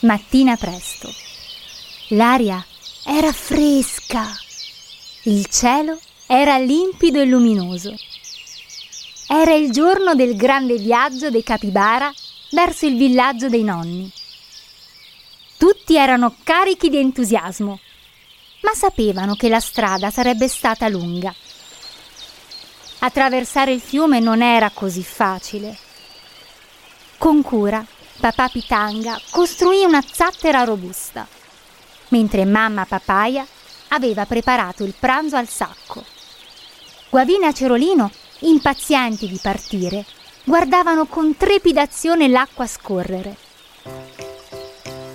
Mattina presto. L'aria era fresca. Il cielo era limpido e luminoso. Era il giorno del grande viaggio dei capibara verso il villaggio dei nonni. Tutti erano carichi di entusiasmo, ma sapevano che la strada sarebbe stata lunga. Attraversare il fiume non era così facile. Con cura, papà Pitanga costruì una zattera robusta, mentre mamma Papaya aveva preparato il pranzo al sacco. Guavina e Cerolino impazienti di partire, guardavano con trepidazione l'acqua scorrere.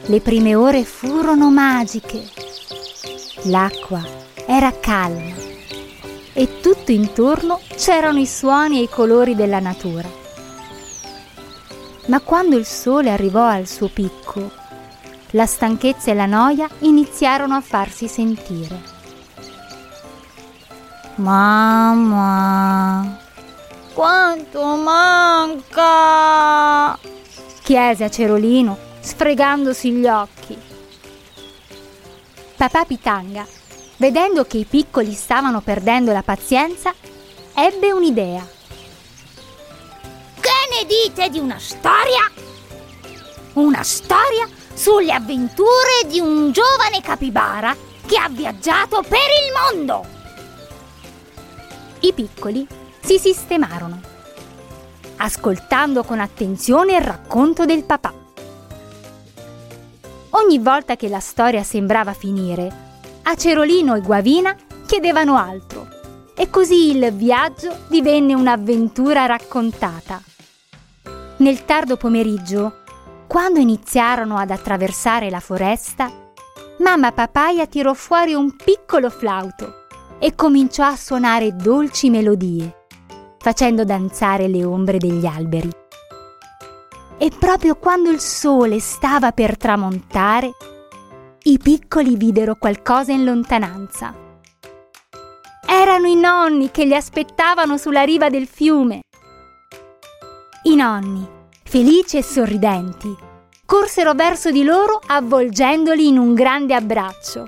Le prime ore furono magiche. L'acqua era calma e tutto intorno c'erano i suoni e i colori della natura. Ma quando il sole arrivò al suo picco, la stanchezza e la noia iniziarono a farsi sentire. Mamma, quanto manca? chiese a Cerolino, sfregandosi gli occhi. Papà Pitanga, vedendo che i piccoli stavano perdendo la pazienza, ebbe un'idea. Dite di una storia? Una storia sulle avventure di un giovane capibara che ha viaggiato per il mondo! I piccoli si sistemarono, ascoltando con attenzione il racconto del papà. Ogni volta che la storia sembrava finire, a Cerolino e Guavina chiedevano altro e così il viaggio divenne un'avventura raccontata. Nel tardo pomeriggio, quando iniziarono ad attraversare la foresta, mamma Papaya tirò fuori un piccolo flauto e cominciò a suonare dolci melodie, facendo danzare le ombre degli alberi. E proprio quando il sole stava per tramontare, i piccoli videro qualcosa in lontananza. Erano i nonni che li aspettavano sulla riva del fiume. I nonni, felici e sorridenti, corsero verso di loro avvolgendoli in un grande abbraccio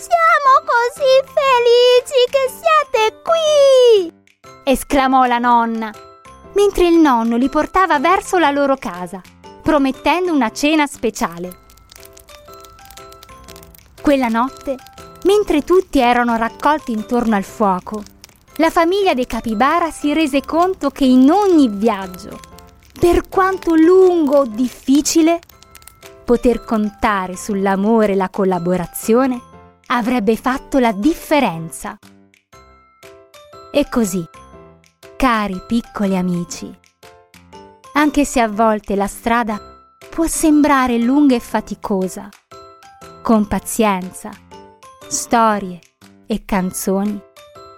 siamo così felici che siete qui! esclamò la nonna, mentre il nonno li portava verso la loro casa, promettendo una cena speciale. Quella notte, mentre tutti erano raccolti intorno al fuoco, la famiglia dei capibara si rese conto che in ogni viaggio, per quanto lungo o difficile, poter contare sull'amore e la collaborazione avrebbe fatto la differenza. E così, cari piccoli amici, anche se a volte la strada può sembrare lunga e faticosa, con pazienza, storie e canzoni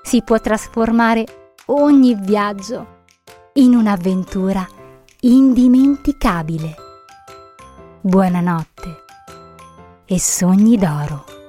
si può trasformare ogni viaggio in un'avventura indimenticabile. Buonanotte e sogni d'oro.